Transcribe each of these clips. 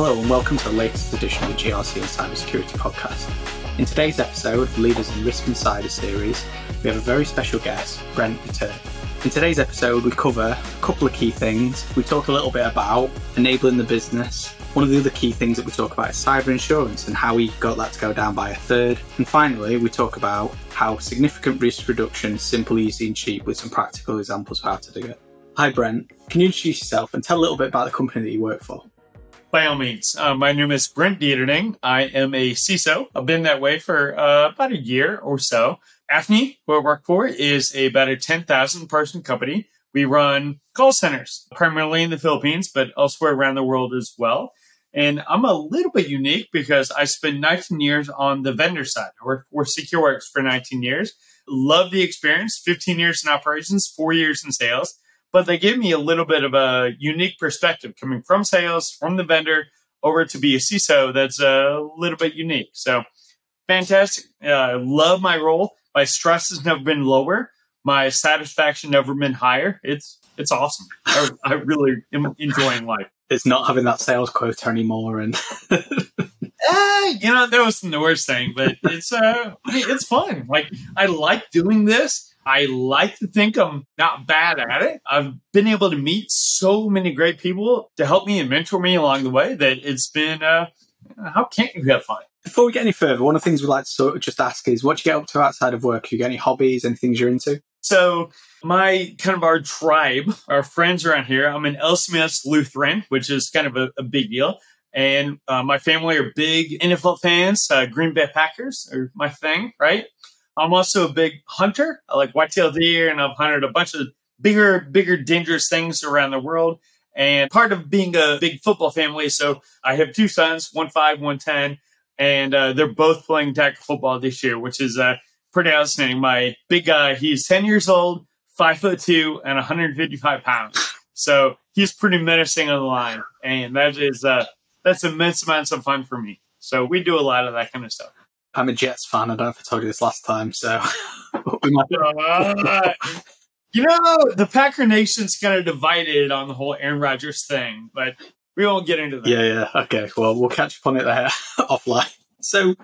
Hello and welcome to the latest edition of the GRC and Cybersecurity podcast. In today's episode of the Leaders in Risk and Cyber series, we have a very special guest, Brent Pater. In today's episode, we cover a couple of key things. We talk a little bit about enabling the business. One of the other key things that we talk about is cyber insurance and how we got that to go down by a third. And finally, we talk about how significant risk reduction is simple, easy, and cheap with some practical examples of how to do it. Hi, Brent. Can you introduce yourself and tell a little bit about the company that you work for? By all means. Uh, my name is Brent Deterding. I am a CISO. I've been that way for uh, about a year or so. Afni, who I work for, is about a 10,000 person company. We run call centers, primarily in the Philippines, but elsewhere around the world as well. And I'm a little bit unique because I spent 19 years on the vendor side. I worked for SecureWorks for 19 years. Love the experience, 15 years in operations, four years in sales. But they gave me a little bit of a unique perspective coming from sales, from the vendor, over to be a CISO that's a little bit unique. So fantastic. Uh, love my role. My stress has never been lower. My satisfaction never been higher. It's it's awesome. I, I really am enjoying life. It's not having that sales quota anymore, and uh, you know that was the worst thing. But it's uh, it's fun. Like I like doing this. I like to think I'm not bad at it. I've been able to meet so many great people to help me and mentor me along the way that it's been. Uh, how can't you have fun? Before we get any further, one of the things we'd like to sort of just ask is what you get up to outside of work? You get any hobbies, any things you're into? So my kind of our tribe, our friends around here, I'm an L. Smith's Lutheran, which is kind of a, a big deal. And uh, my family are big NFL fans. Uh, Green Bay Packers are my thing, right? I'm also a big hunter. I like white-tailed deer, and I've hunted a bunch of bigger, bigger, dangerous things around the world. And part of being a big football family, so I have two sons, one five, one ten, and uh, they're both playing tackle football this year, which is uh, pretty outstanding. My big guy, he's 10 years old, five foot two, and 155 pounds. So he's pretty menacing on the line, and that is uh, that's immense amounts of fun for me. So we do a lot of that kind of stuff. I'm a Jets fan. I don't know if I told you this last time, so we might. Uh, you know, the Packer Nation's kind of divided on the whole Aaron Rodgers thing, but we won't get into that. Yeah, yeah. Okay. Well, we'll catch up on it there offline. So,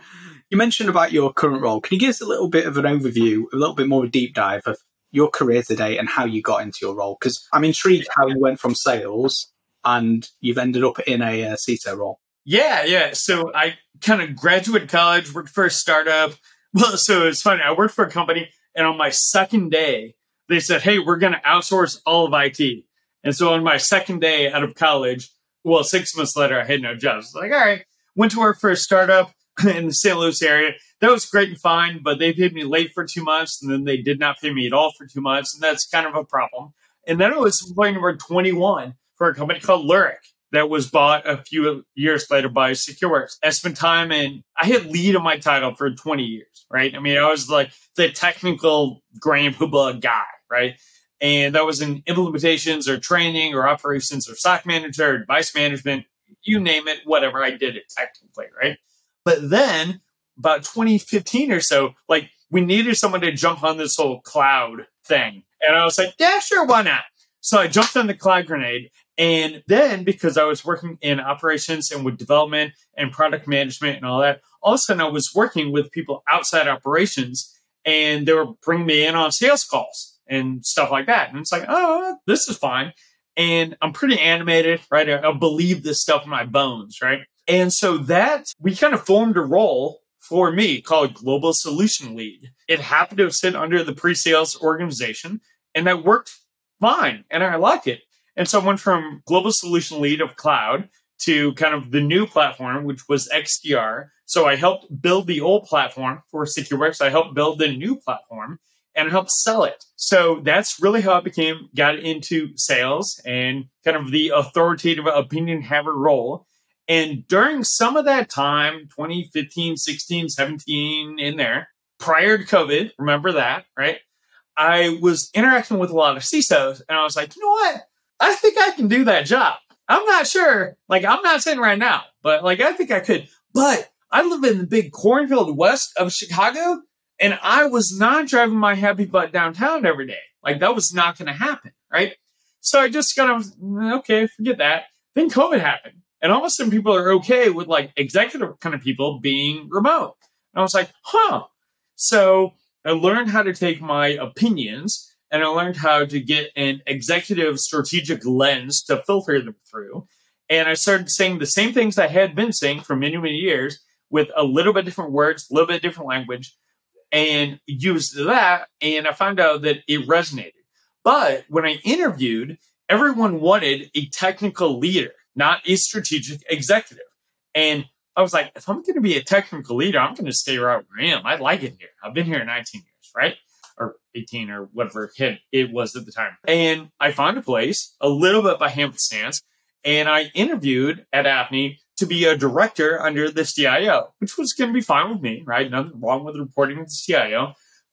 you mentioned about your current role. Can you give us a little bit of an overview, a little bit more of a deep dive of your career today and how you got into your role? Because I'm intrigued how you went from sales and you've ended up in a uh, CISO role. Yeah, yeah. So I kind of graduated college, worked for a startup. Well, so it's funny. I worked for a company, and on my second day, they said, "Hey, we're going to outsource all of IT." And so on my second day out of college, well, six months later, I had no job. So like, all right, went to work for a startup in the St. Louis area. That was great and fine, but they paid me late for two months, and then they did not pay me at all for two months, and that's kind of a problem. And then I was employed number 21 for a company called Lyric that was bought a few years later by SecureWorks. I spent time in, I had lead on my title for 20 years, right? I mean, I was like the technical Hubla guy, right? And that was in implementations or training or operations or SOC manager or device management, you name it, whatever. I did it technically, right? But then about 2015 or so, like we needed someone to jump on this whole cloud thing. And I was like, yeah, sure, why not? So I jumped on the cloud grenade and then because I was working in operations and with development and product management and all that, all of a sudden I was working with people outside operations and they were bringing me in on sales calls and stuff like that. And it's like, oh, this is fine. And I'm pretty animated, right? I, I believe this stuff in my bones, right? And so that we kind of formed a role for me called Global Solution Lead. It happened to sit under the pre sales organization and that worked fine. And I liked it. And so I went from global solution lead of cloud to kind of the new platform, which was XDR. So I helped build the old platform for SecureWorks. I helped build the new platform and help sell it. So that's really how I became, got into sales and kind of the authoritative opinion haver role. And during some of that time, 2015, 16, 17, in there, prior to COVID, remember that, right? I was interacting with a lot of CISOs and I was like, you know what? I think I can do that job. I'm not sure. Like, I'm not saying right now, but like, I think I could. But I live in the big cornfield west of Chicago, and I was not driving my happy butt downtown every day. Like, that was not going to happen. Right. So I just kind of, mm, okay, forget that. Then COVID happened. And all of a sudden, people are okay with like executive kind of people being remote. And I was like, huh. So I learned how to take my opinions and I learned how to get an executive strategic lens to filter them through. And I started saying the same things I had been saying for many, many years with a little bit different words, a little bit different language, and used that. And I found out that it resonated. But when I interviewed, everyone wanted a technical leader, not a strategic executive. And I was like, if I'm going to be a technical leader, I'm going to stay right where I am. I like it here. I've been here 19 years, right? Or 18 or whatever hit it was at the time. And I found a place a little bit by happenstance and I interviewed at Afni to be a director under this CIO, which was going to be fine with me, right? Nothing wrong with reporting to the CIO.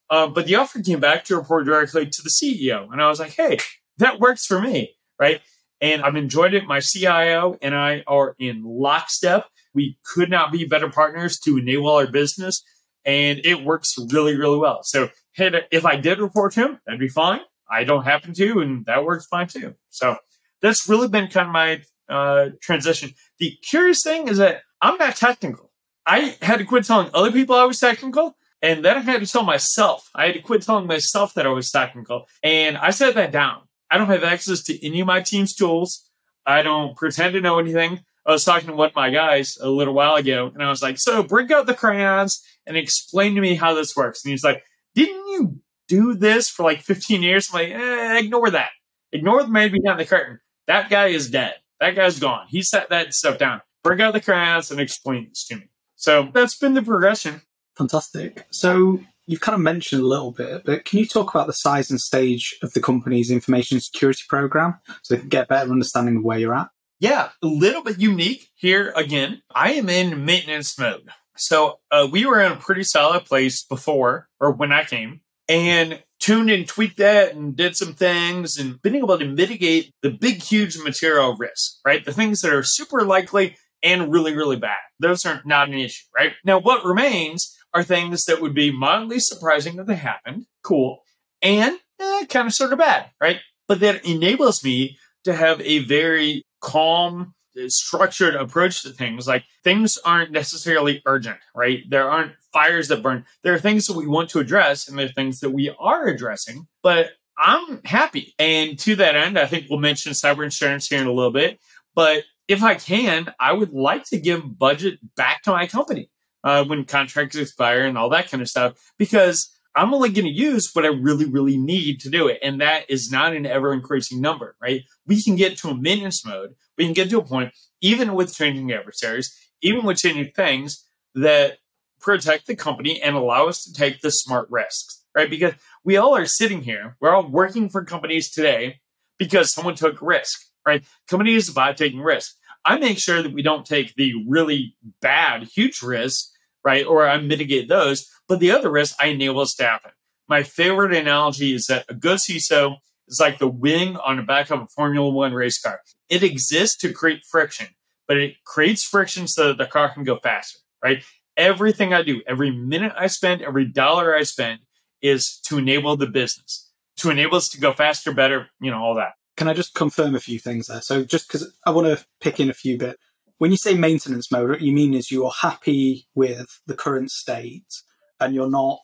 Uh, but the offer came back to report directly to the CEO. And I was like, hey, that works for me, right? And I've enjoyed it. My CIO and I are in lockstep. We could not be better partners to enable our business. And it works really, really well. So, hey, if I did report to him, that'd be fine. I don't happen to, and that works fine too. So, that's really been kind of my uh, transition. The curious thing is that I'm not technical. I had to quit telling other people I was technical, and then I had to tell myself. I had to quit telling myself that I was technical, and I set that down. I don't have access to any of my team's tools. I don't pretend to know anything. I was talking to one of my guys a little while ago, and I was like, "So bring out the crayons and explain to me how this works." And he's like, "Didn't you do this for like 15 years?" I'm like, eh, "Ignore that. Ignore the man behind the curtain. That guy is dead. That guy's gone. He set that stuff down. Bring out the crayons and explain this to me. So that's been the progression. Fantastic. So you've kind of mentioned a little bit, but can you talk about the size and stage of the company's information security program so they can get a better understanding of where you're at? Yeah, a little bit unique here again. I am in maintenance mode. So uh, we were in a pretty solid place before, or when I came, and tuned and tweaked that and did some things and been able to mitigate the big, huge material risk, right? The things that are super likely and really, really bad. Those are not an issue, right? Now, what remains are things that would be mildly surprising that they happened, cool, and eh, kind of sort of bad, right? But that enables me to have a very calm, structured approach to things. Like things aren't necessarily urgent, right? There aren't fires that burn. There are things that we want to address and there are things that we are addressing, but I'm happy. And to that end, I think we'll mention cyber insurance here in a little bit. But if I can, I would like to give budget back to my company uh, when contracts expire and all that kind of stuff because I'm only going to use what I really, really need to do it. And that is not an ever increasing number, right? We can get to a maintenance mode. We can get to a point, even with changing adversaries, even with changing things that protect the company and allow us to take the smart risks, right? Because we all are sitting here, we're all working for companies today because someone took risk, right? Company is about taking risk. I make sure that we don't take the really bad, huge risks, right? Or I mitigate those but the other is I enable happen. My favorite analogy is that a good CISO is like the wing on the back of a Formula One race car. It exists to create friction, but it creates friction so that the car can go faster, right? Everything I do, every minute I spend, every dollar I spend is to enable the business, to enable us to go faster, better, you know, all that. Can I just confirm a few things there? So just because I want to pick in a few bit. When you say maintenance mode, what you mean is you're happy with the current state and you're not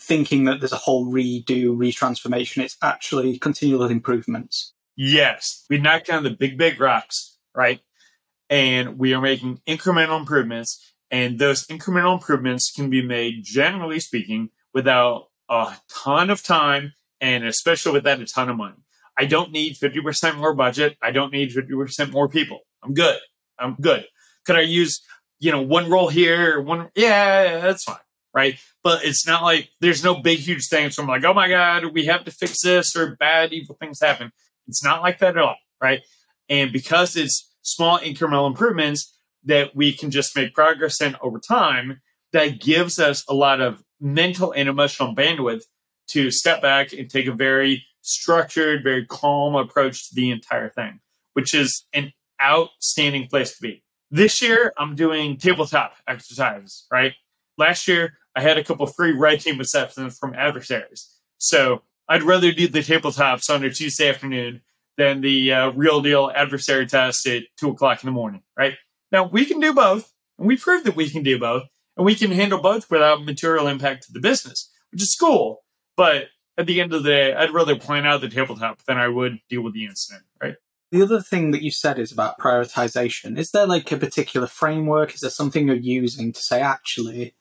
thinking that there's a whole redo, retransformation. It's actually continual improvements. Yes. We knocked down the big, big rocks, right? And we are making incremental improvements. And those incremental improvements can be made, generally speaking, without a ton of time and especially without a ton of money. I don't need 50% more budget. I don't need 50% more people. I'm good. I'm good. Could I use, you know, one role here, one? Yeah, that's fine right? But it's not like there's no big, huge things. So I'm like, oh my God, we have to fix this or bad, evil things happen. It's not like that at all, right? And because it's small incremental improvements that we can just make progress in over time, that gives us a lot of mental and emotional bandwidth to step back and take a very structured, very calm approach to the entire thing, which is an outstanding place to be. This year, I'm doing tabletop exercises, right? Last year, I had a couple free writing receptions from adversaries. So I'd rather do the tabletops on a Tuesday afternoon than the uh, real deal adversary test at two o'clock in the morning, right? Now we can do both, and we proved that we can do both, and we can handle both without material impact to the business, which is cool. But at the end of the day, I'd rather plan out the tabletop than I would deal with the incident? The other thing that you said is about prioritization. Is there like a particular framework? Is there something you're using to say, actually,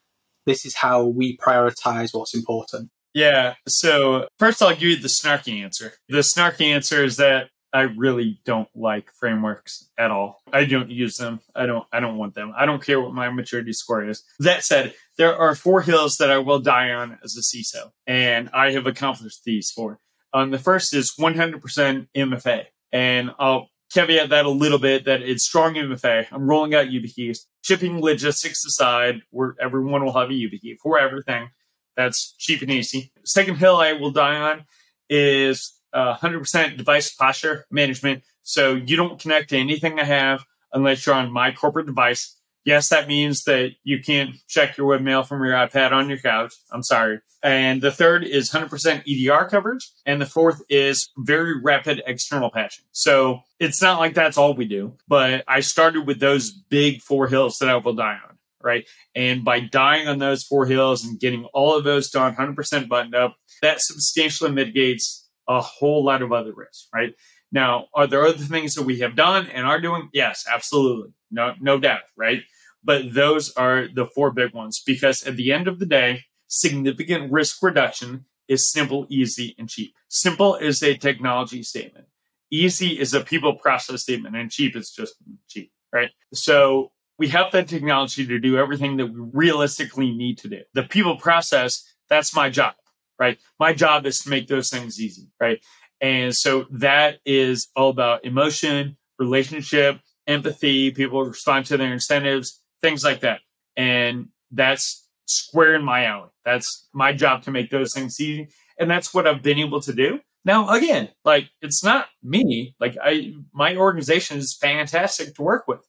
this is how we prioritize what's important? Yeah. So first, I'll give you the snarky answer. The snarky answer is that I really don't like frameworks at all. I don't use them. I don't. I don't want them. I don't care what my maturity score is. That said, there are four hills that I will die on as a CISO, and I have accomplished these four. Um, the first is 100% MFA, and I'll caveat that a little bit that it's strong MFA. I'm rolling out YubiKeys. Shipping logistics aside, where everyone will have a YubiKey for everything. That's cheap and easy. Second hill I will die on is uh, 100% device posture management. So you don't connect to anything I have unless you're on my corporate device. Yes, that means that you can't check your webmail from your iPad on your couch. I'm sorry. And the third is 100% EDR coverage. And the fourth is very rapid external patching. So it's not like that's all we do, but I started with those big four hills that I will die on. Right. And by dying on those four hills and getting all of those done 100% buttoned up, that substantially mitigates a whole lot of other risks. Right. Now, are there other things that we have done and are doing? Yes, absolutely. No, no doubt. Right. But those are the four big ones because at the end of the day, significant risk reduction is simple, easy, and cheap. Simple is a technology statement. Easy is a people process statement, and cheap is just cheap, right? So we have that technology to do everything that we realistically need to do. The people process, that's my job, right? My job is to make those things easy, right? And so that is all about emotion, relationship, empathy, people respond to their incentives, things like that. And that's square in my alley. That's my job to make those things easy. And that's what I've been able to do. Now, again, like it's not me. Like I, my organization is fantastic to work with,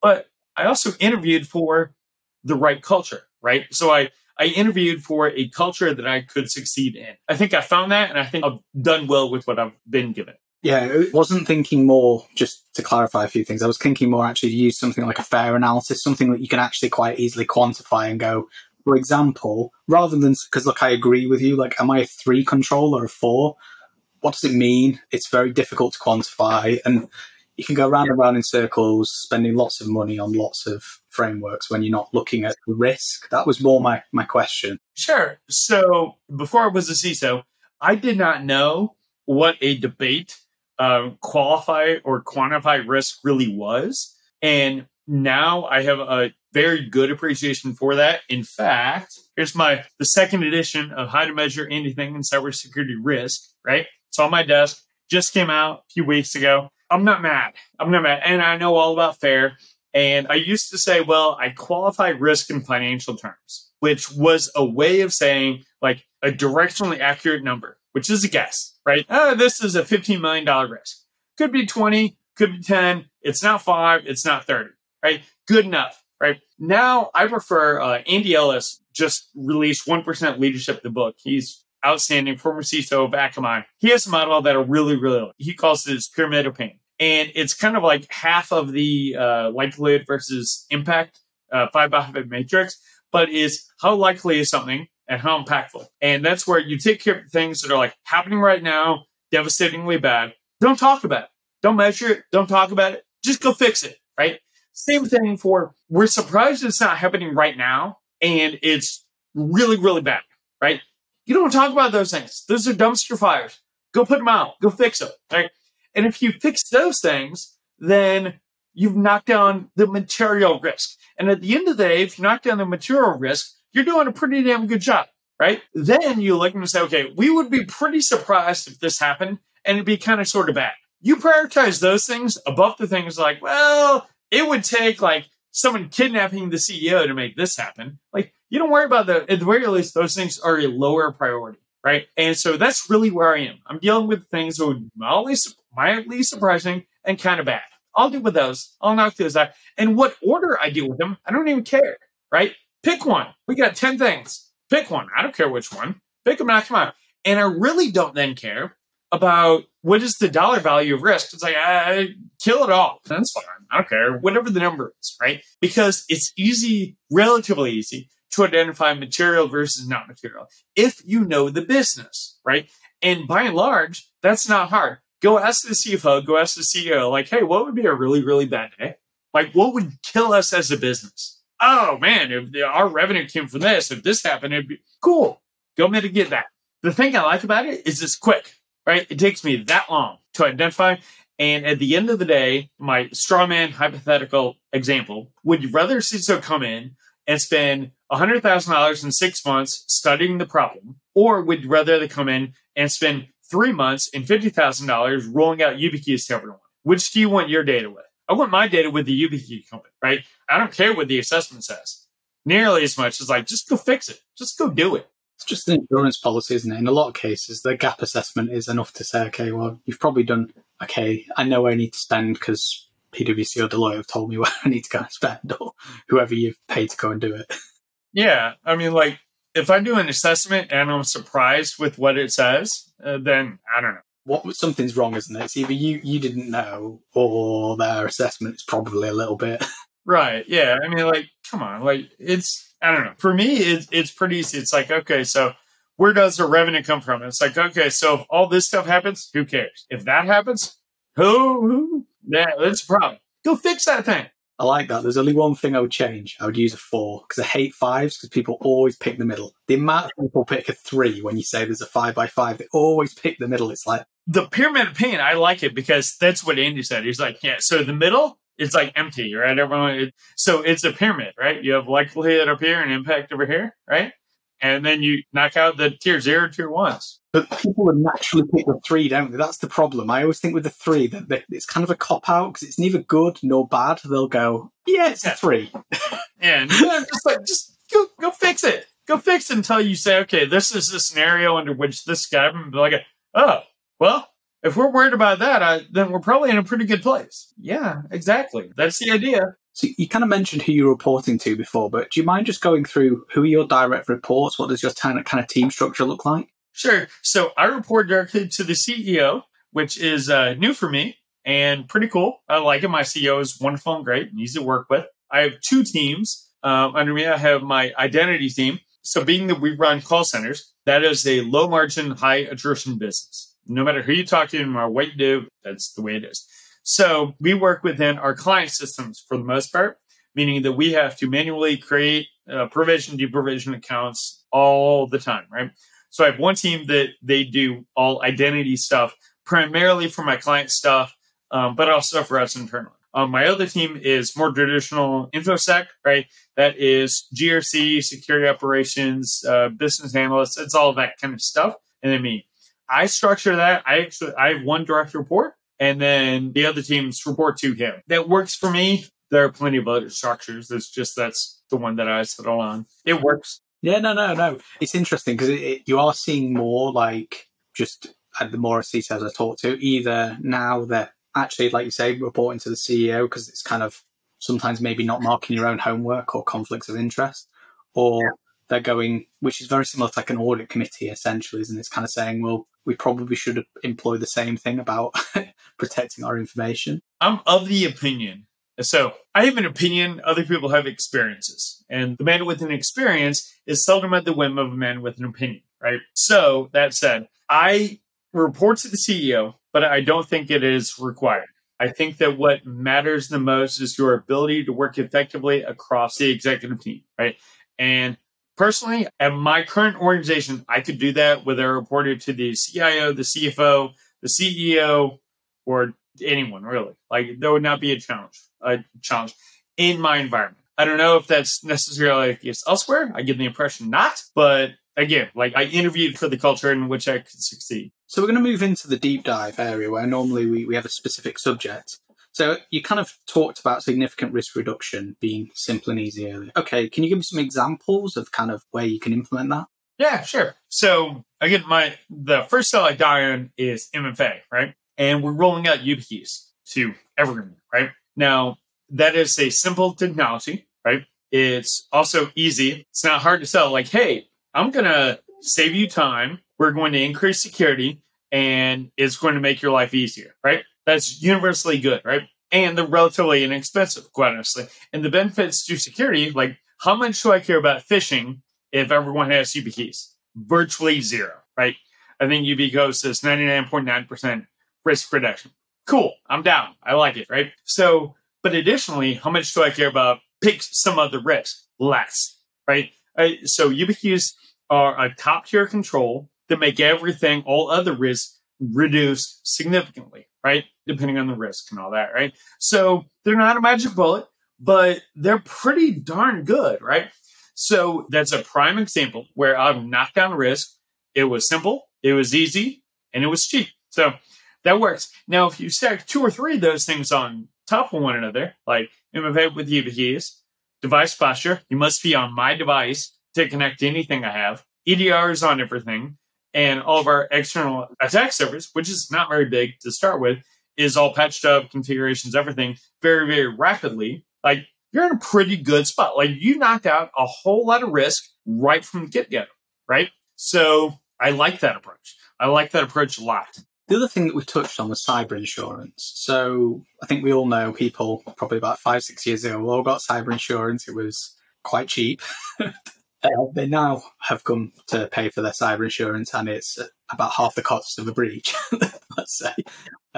but I also interviewed for the right culture, right? So I, I interviewed for a culture that I could succeed in. I think I found that and I think I've done well with what I've been given. Yeah, I wasn't thinking more, just to clarify a few things, I was thinking more actually to use something like a fair analysis, something that you can actually quite easily quantify and go, for example, rather than, because look, I agree with you, like, am I a three control or a four? What does it mean? It's very difficult to quantify. And you can go round and round in circles, spending lots of money on lots of frameworks when you're not looking at the risk. That was more my, my question. Sure. So before I was a CISO, I did not know what a debate uh, qualify or quantify risk really was. And now I have a very good appreciation for that. In fact, here's my the second edition of How to Measure Anything in Cybersecurity Risk, right? It's on my desk, just came out a few weeks ago. I'm not mad. I'm not mad. And I know all about FAIR. And I used to say, well, I qualify risk in financial terms, which was a way of saying like a directionally accurate number, which is a guess, right? Oh, this is a $15 million risk. Could be 20, could be 10. It's not five, it's not 30, right? Good enough, right? Now I prefer uh, Andy Ellis just released 1% Leadership, the book. He's outstanding, former CISO of Akamai. He has a model that I really, really like. He calls it his pyramid of pain. And it's kind of like half of the uh, likelihood versus impact, uh, five by five matrix, but is how likely is something and how impactful. And that's where you take care of things that are like happening right now, devastatingly bad. Don't talk about it. Don't measure it. Don't talk about it. Just go fix it. Right. Same thing for we're surprised it's not happening right now and it's really, really bad. Right. You don't talk about those things. Those are dumpster fires. Go put them out. Go fix them. Right. And if you fix those things, then you've knocked down the material risk. And at the end of the day, if you knock down the material risk, you're doing a pretty damn good job, right? Then you look and say, okay, we would be pretty surprised if this happened and it'd be kind of sort of bad. You prioritize those things above the things like, well, it would take like someone kidnapping the CEO to make this happen. Like, you don't worry about the, at the very least, those things are a lower priority, right? And so that's really where I am. I'm dealing with things that would mildly, mildly surprising and kind of bad. I'll deal with those. I'll knock those out. And what order I deal with them, I don't even care, right? Pick one. We got 10 things. Pick one. I don't care which one. Pick them, knock them out. And I really don't then care about what is the dollar value of risk. It's like, kill it all. That's fine. I don't care. Whatever the number is, right? Because it's easy, relatively easy to identify material versus not material if you know the business, right? And by and large, that's not hard. Go ask the CFO, go ask the CEO, like, hey, what would be a really, really bad day? Like, what would kill us as a business? Oh man, if the, our revenue came from this, if this happened, it'd be cool. Go mitigate that. The thing I like about it is it's quick, right? It takes me that long to identify. And at the end of the day, my straw man hypothetical example, would you rather CISO come in and spend $100,000 in six months studying the problem, or would you rather they come in and spend three months and $50,000 rolling out YubiKeys to everyone? Which do you want your data with? I want my data with the YubiKey company, right? I don't care what the assessment says nearly as much as like, just go fix it. Just go do it. It's just an insurance policy, isn't it? In a lot of cases, the gap assessment is enough to say, okay, well, you've probably done, okay, I know where I need to spend because PwC or Deloitte have told me where I need to go and spend, or whoever you've paid to go and do it. Yeah. I mean, like, if I do an assessment and I'm surprised with what it says, uh, then I don't know. What something's wrong, isn't it? It's either you you didn't know, or their assessment is probably a little bit. Right. Yeah. I mean, like, come on. Like, it's, I don't know. For me, it's, it's pretty easy. It's like, okay, so where does the revenue come from? It's like, okay, so if all this stuff happens, who cares? If that happens, who, who? Yeah, that's a problem. Go fix that thing. I like that. There's only one thing I would change. I would use a four because I hate fives because people always pick the middle. The amount of people pick a three when you say there's a five by five, they always pick the middle. It's like the pyramid of pain. I like it because that's what Andy said. He's like, yeah, so the middle it's like empty, right? Everyone, it, so it's a pyramid, right? You have likelihood up here and impact over here, right? And then you knock out the tier zero, tier ones. But people would naturally pick the three, don't they? That's the problem. I always think with the three that it's kind of a cop out because it's neither good nor bad. They'll go, yeah, it's yeah. a three. and just like, just go, go fix it. Go fix it until you say, okay, this is the scenario under which this guy, will be like, oh, well, if we're worried about that, I, then we're probably in a pretty good place. Yeah, exactly. That's the idea. So you kind of mentioned who you're reporting to before, but do you mind just going through who are your direct reports? What does your kind of team structure look like? Sure. So I report directly to the CEO, which is uh, new for me and pretty cool. I like it. My CEO is wonderful and great and easy to work with. I have two teams um, under me. I have my identity team. So being that we run call centers, that is a low margin, high attrition business no matter who you talk to, no matter what you do, that's the way it is. So we work within our client systems for the most part, meaning that we have to manually create uh, provision, deprovision accounts all the time, right? So I have one team that they do all identity stuff, primarily for my client stuff, um, but also for us internally. Um, my other team is more traditional infosec, right? That is GRC, security operations, uh, business analysts. It's all that kind of stuff. And then me. I structure that. I actually I have one direct report, and then the other teams report to him. That works for me. There are plenty of other structures. It's just that's the one that I settle on. It works. Yeah, no, no, no. It's interesting because it, it, you are seeing more like just uh, the more CISOs I talk to, either now they're actually, like you say, reporting to the CEO because it's kind of sometimes maybe not marking your own homework or conflicts of interest, or they're going, which is very similar to like an audit committee essentially, isn't it? It's kind of saying, well, we probably should employ the same thing about protecting our information. I'm of the opinion. So I have an opinion, other people have experiences. And the man with an experience is seldom at the whim of a man with an opinion, right? So that said, I report to the CEO, but I don't think it is required. I think that what matters the most is your ability to work effectively across the executive team, right? And Personally, at my current organization, I could do that whether I reported to the CIO, the CFO, the CEO, or anyone really. Like there would not be a challenge, a challenge in my environment. I don't know if that's necessarily the case elsewhere. I get the impression not, but again, like I interviewed for the culture in which I could succeed. So we're going to move into the deep dive area where normally we, we have a specific subject. So you kind of talked about significant risk reduction being simple and easy earlier. Okay, can you give me some examples of kind of where you can implement that? Yeah, sure. So again, my the first cell I die on is MFA, right? And we're rolling out YubiKeys to everyone, right? Now that is a simple technology, right? It's also easy. It's not hard to sell. Like, hey, I'm gonna save you time. We're going to increase security and it's going to make your life easier, right? That's universally good, right? And they're relatively inexpensive, quite honestly. And the benefits to security, like how much do I care about phishing if everyone has YubiKeys? Virtually zero, right? I think YubiKeys is 99.9% risk reduction. Cool. I'm down. I like it, right? So, but additionally, how much do I care about pick some other risk? Less, right? Uh, so YubiKeys are a top tier control that make everything, all other risks reduced significantly, right? Depending on the risk and all that, right? So they're not a magic bullet, but they're pretty darn good, right? So that's a prime example where I've knocked down risk. It was simple, it was easy, and it was cheap. So that works. Now, if you stack two or three of those things on top of one another, like MFA with YubiKeys, device posture, you must be on my device to connect to anything I have. EDR is on everything. And all of our external attack surface, which is not very big to start with, is all patched up, configurations, everything very, very rapidly. Like you're in a pretty good spot. Like you knocked out a whole lot of risk right from the get go, right? So I like that approach. I like that approach a lot. The other thing that we touched on was cyber insurance. So I think we all know people probably about five, six years ago all got cyber insurance. It was quite cheap. They now have come to pay for their cyber insurance, and it's about half the cost of a breach, let's say.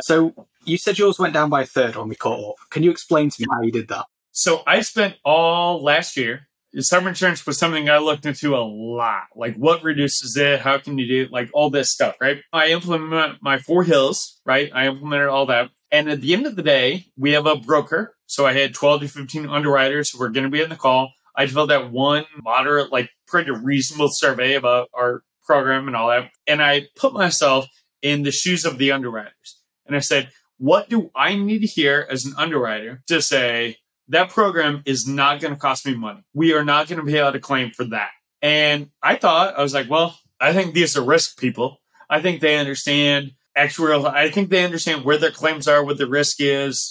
So you said yours went down by a third when we caught up. Can you explain to me how you did that? So I spent all last year. Cyber insurance was something I looked into a lot. Like what reduces it? How can you do like all this stuff, right? I implement my four hills, right? I implemented all that. And at the end of the day, we have a broker. So I had 12 to 15 underwriters who were going to be in the call. I developed that one moderate, like pretty reasonable survey about uh, our program and all that. And I put myself in the shoes of the underwriters. And I said, what do I need to hear as an underwriter to say that program is not going to cost me money? We are not going to be able to claim for that. And I thought, I was like, well, I think these are risk people. I think they understand actuarial. I think they understand where their claims are, what the risk is,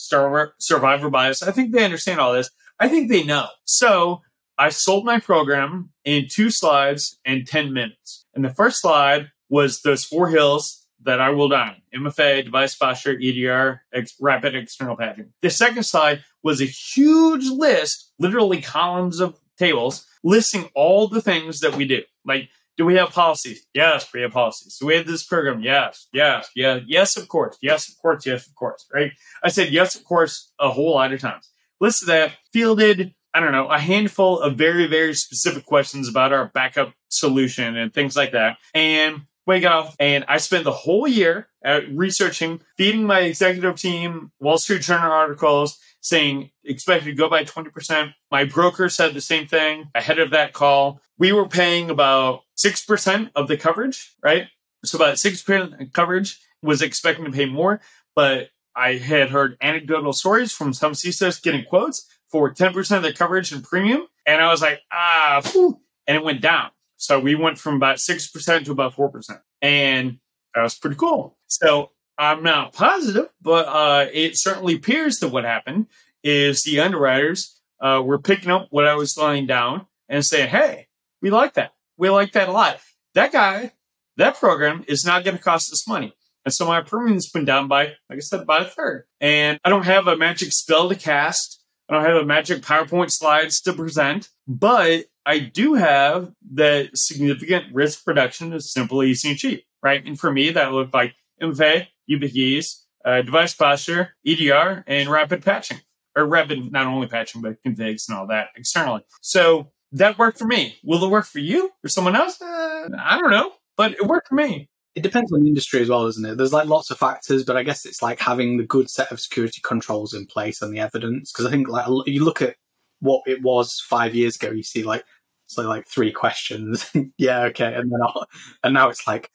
survivor bias. I think they understand all this. I think they know. So I sold my program in two slides and 10 minutes. And the first slide was those four hills that I will die MFA, device posture, EDR, ex- rapid external patching. The second slide was a huge list, literally columns of tables, listing all the things that we do. Like, do we have policies? Yes, we have policies. Do we have this program? Yes, yes, yeah, yes, of course, yes, of course, yes, of course, right? I said yes, of course, a whole lot of times. Listed that, fielded I don't know, a handful of very, very specific questions about our backup solution and things like that. And we got off, and I spent the whole year researching, feeding my executive team Wall Street Journal articles saying expected to go by 20%. My broker said the same thing ahead of that call. We were paying about 6% of the coverage, right? So about 6% coverage was expecting to pay more, but I had heard anecdotal stories from some CISOs getting quotes for 10% of the coverage and premium. And I was like, ah, whew, and it went down. So we went from about 6% to about 4%. And that was pretty cool. So I'm not positive, but uh, it certainly appears that what happened is the underwriters uh, were picking up what I was laying down and saying, hey, we like that. We like that a lot. That guy, that program is not going to cost us money. And so my premium's been down by, like I said, by a third. And I don't have a magic spell to cast I don't have a magic PowerPoint slides to present, but I do have the significant risk reduction is simple, easy, and cheap, right? And for me, that looked like MFA, YubiKeys, uh, device posture, EDR, and rapid patching, or rapid not only patching but configs and all that externally. So that worked for me. Will it work for you or someone else? Uh, I don't know, but it worked for me it depends on the industry as well, doesn't it? There's like lots of factors, but I guess it's like having the good set of security controls in place and the evidence. Because I think like you look at what it was five years ago, you see like so like three questions, yeah, okay, and then I'll, and now it's like,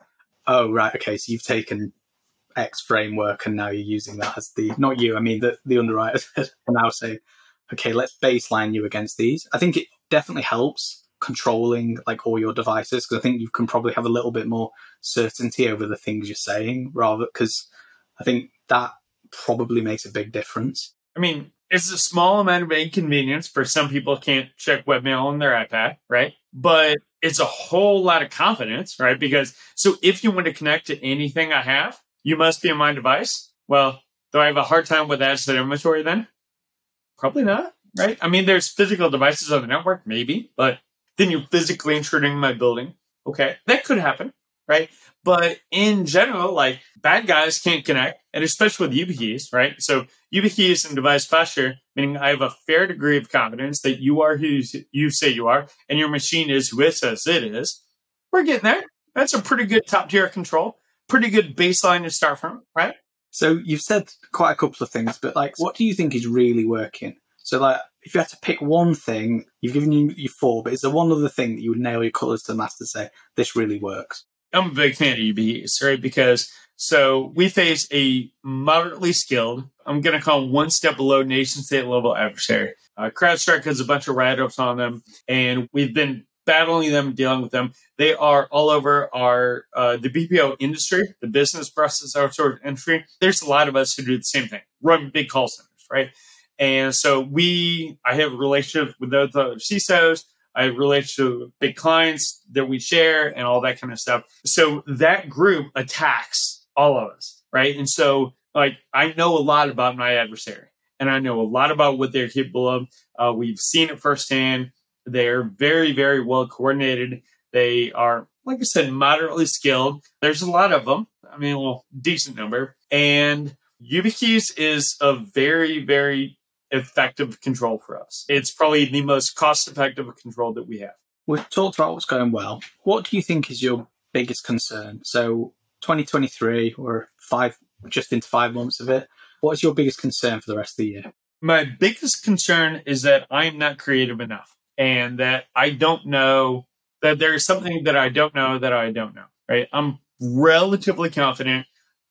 oh right, okay, so you've taken X framework and now you're using that as the not you, I mean the the underwriters now saying, okay, let's baseline you against these. I think it definitely helps controlling like all your devices because I think you can probably have a little bit more certainty over the things you're saying rather because I think that probably makes a big difference. I mean, it's a small amount of inconvenience for some people can't check webmail on their iPad, right? But it's a whole lot of confidence, right? Because so if you want to connect to anything I have, you must be on my device. Well, do I have a hard time with to inventory then? Probably not, right? I mean, there's physical devices on the network, maybe, but then you're physically intruding my building. Okay, that could happen, right? But in general, like bad guys can't connect, and especially with YubiKeys, right? So YubiKeys and device posture, meaning I have a fair degree of confidence that you are who you say you are, and your machine is who it says it is. We're getting there. That's a pretty good top tier control, pretty good baseline to start from, right? So you've said quite a couple of things, but like, what do you think is really working? So like, if you had to pick one thing, you've given you, you four, but is there one other thing that you would nail your colours to the mast and say this really works? I'm a big fan of UBEs, right? Because so we face a moderately skilled, I'm going to call one step below nation state level adversary. Uh, CrowdStrike has a bunch of write ups on them, and we've been battling them, dealing with them. They are all over our uh, the BPO industry, the business process outsourced industry. There's a lot of us who do the same thing, run big call centers, right? And so we, I have a relationship with those other CISOs. I have relationships with big clients that we share and all that kind of stuff. So that group attacks all of us, right? And so like I know a lot about my adversary and I know a lot about what they're capable of. Uh, we've seen it firsthand. They're very, very well coordinated. They are, like I said, moderately skilled. There's a lot of them. I mean, well, decent number. And YubiKeys is a very, very effective control for us. It's probably the most cost effective control that we have. We've talked about what's going well. What do you think is your biggest concern? So 2023 or five just into five months of it. What is your biggest concern for the rest of the year? My biggest concern is that I'm not creative enough and that I don't know that there's something that I don't know that I don't know, right? I'm relatively confident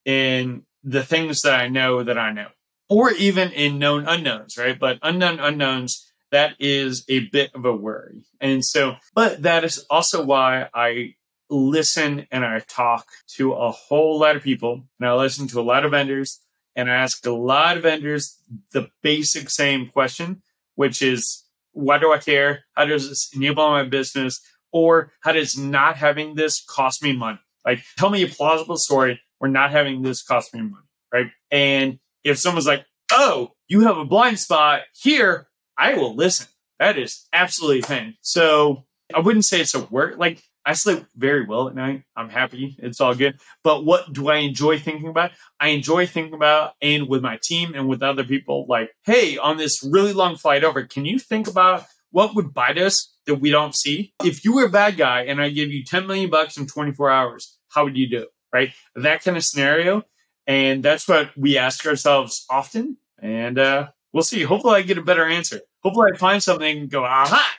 in the things that I know that I know, or even in known unknowns, right? But unknown unknowns, that is a bit of a worry. And so, but that is also why I listen and I talk to a whole lot of people and I listen to a lot of vendors and I ask a lot of vendors the basic same question, which is why do I care? How does this enable my business? Or how does not having this cost me money? Like, tell me a plausible story where not having this cost me money, right? And if someone's like, oh, you have a blind spot here, I will listen. That is absolutely a thing. So I wouldn't say it's a work. Like I sleep very well at night. I'm happy. It's all good. But what do I enjoy thinking about? I enjoy thinking about and with my team and with other people, like, hey, on this really long flight over, can you think about what would bite us that we don't see? If you were a bad guy and I give you 10 million bucks in 24 hours, how would you do? Right? That kind of scenario. And that's what we ask ourselves often. And uh, we'll see. Hopefully I get a better answer. Hopefully I find something and go, aha,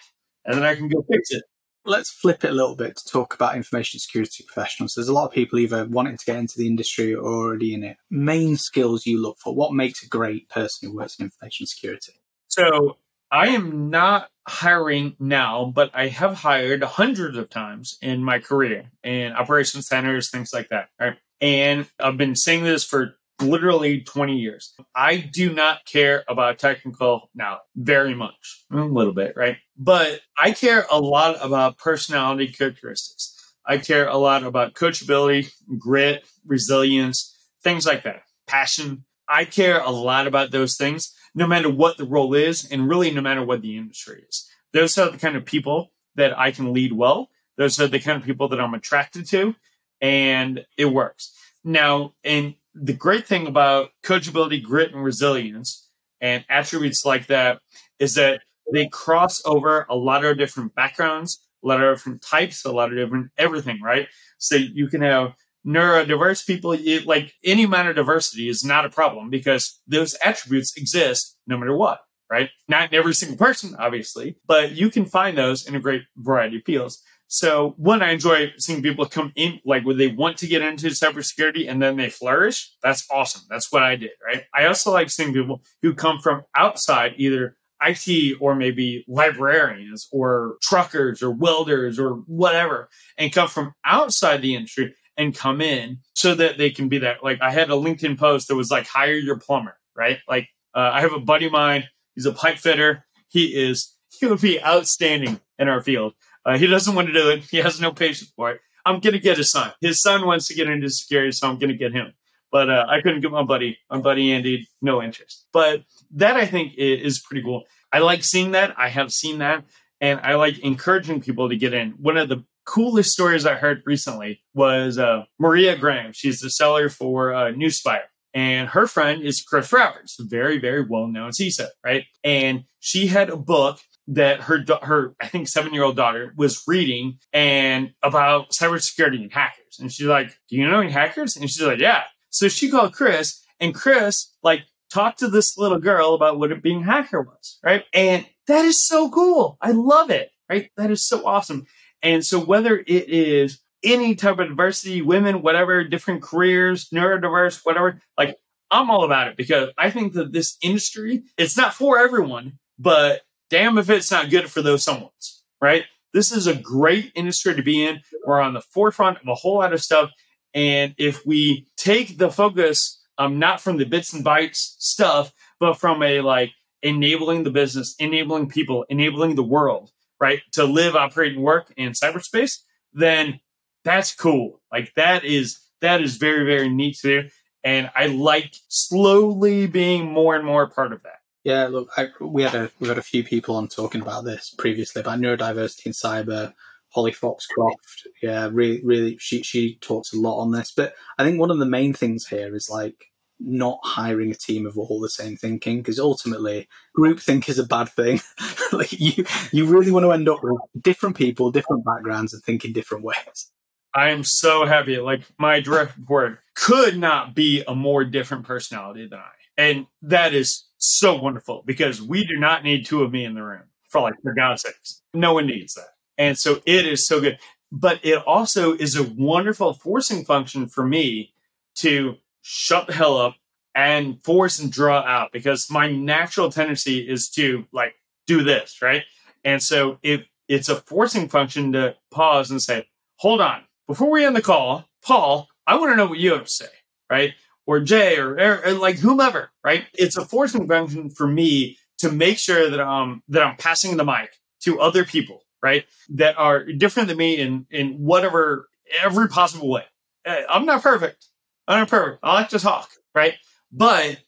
and then I can go fix it let's flip it a little bit to talk about information security professionals. There's a lot of people either wanting to get into the industry or already in it. Main skills you look for. What makes a great person who works in information security? So I am not hiring now, but I have hired hundreds of times in my career in operations centers, things like that. Right. And I've been saying this for literally 20 years. I do not care about technical now very much, a little bit, right? But I care a lot about personality characteristics. I care a lot about coachability, grit, resilience, things like that, passion. I care a lot about those things, no matter what the role is, and really no matter what the industry is. Those are the kind of people that I can lead well. Those are the kind of people that I'm attracted to, and it works. Now, and the great thing about coachability, grit, and resilience, and attributes like that is that they cross over a lot of different backgrounds, a lot of different types, a lot of different everything, right? So you can have neurodiverse people, like any amount of diversity is not a problem because those attributes exist no matter what, right? Not in every single person, obviously, but you can find those in a great variety of fields. So one, I enjoy seeing people come in like when they want to get into cybersecurity and then they flourish. That's awesome. That's what I did, right? I also like seeing people who come from outside, either IT or maybe librarians or truckers or welders or whatever, and come from outside the industry and come in so that they can be that. Like I had a LinkedIn post that was like, hire your plumber, right? Like uh, I have a buddy of mine. He's a pipe fitter. He is, he would be outstanding in our field Uh, he doesn't want to do it. He has no patience for it. I'm going to get his son. His son wants to get into security, so I'm going to get him. But uh, I couldn't get my buddy, my buddy Andy, no interest. But that I think is pretty cool. I like seeing that. I have seen that. And I like encouraging people to get in. One of the coolest stories I heard recently was uh, Maria Graham. She's the seller for uh, Nuspire. And her friend is Chris Roberts, very, very well known CISO, right? And she had a book that her her I think seven year old daughter was reading and about cybersecurity and hackers. And she's like, "Do you know any hackers?" And she's like, "Yeah." So she called Chris, and Chris like talked to this little girl about what it being hacker was, right? And that is so cool. I love it, right? That is so awesome. And so whether it is any type of diversity, women, whatever, different careers, neurodiverse, whatever, like I'm all about it because I think that this industry, it's not for everyone, but damn if it's not good for those someones, right? This is a great industry to be in. We're on the forefront of a whole lot of stuff. And if we take the focus, um, not from the bits and bytes stuff, but from a like enabling the business, enabling people, enabling the world, right, to live, operate, and work in cyberspace, then that's cool. Like that is that is very very neat to do, and I like slowly being more and more part of that. Yeah, look, I, we had a we had a few people on talking about this previously about neurodiversity in cyber. Holly Foxcroft, yeah, really, really, she she talks a lot on this. But I think one of the main things here is like not hiring a team of all the same thinking because ultimately groupthink is a bad thing. like you, you really want to end up with different people, different backgrounds, and thinking different ways. I am so happy. Like my direct report could not be a more different personality than I. And that is so wonderful because we do not need two of me in the room for like, for God's sakes. No one needs that. And so it is so good. But it also is a wonderful forcing function for me to shut the hell up and force and draw out because my natural tendency is to like do this, right? And so if it's a forcing function to pause and say, hold on, before we end the call, Paul, I want to know what you have to say, right? Or Jay or, or, or like whomever, right? It's a forcing function for me to make sure that um that I'm passing the mic to other people, right? That are different than me in in whatever every possible way. Eh, I'm not perfect. I'm not perfect. I like to talk, right? But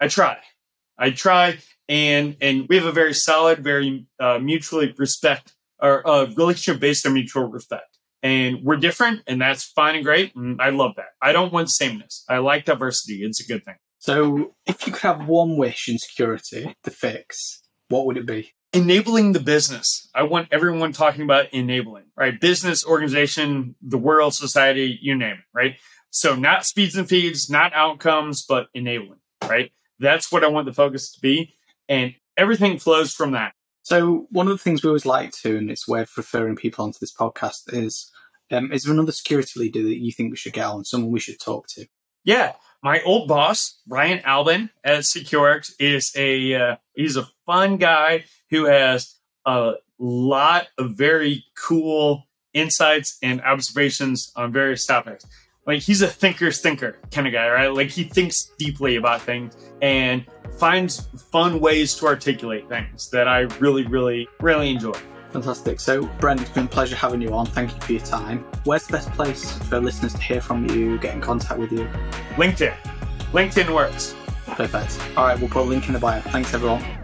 I try. I try, and and we have a very solid, very uh, mutually respect or uh, relationship based on mutual respect and we're different and that's fine and great and i love that. I don't want sameness. I like diversity. It's a good thing. So if you could have one wish in security to fix what would it be? Enabling the business. I want everyone talking about enabling right? Business organization the world society you name it right? So not speeds and feeds not outcomes but enabling right? That's what i want the focus to be and everything flows from that so one of the things we always like to, and it's of referring people onto this podcast, is um, is there another security leader that you think we should get on, someone we should talk to? Yeah, my old boss Ryan Albin at SecureX is a uh, he's a fun guy who has a lot of very cool insights and observations on various topics like he's a thinker's thinker kind of guy, right? Like he thinks deeply about things and finds fun ways to articulate things that I really, really, really enjoy. Fantastic. So, Brent, it's been a pleasure having you on. Thank you for your time. Where's the best place for listeners to hear from you, get in contact with you? LinkedIn. LinkedIn works. Perfect. All right, we'll put a link in the bio. Thanks, everyone.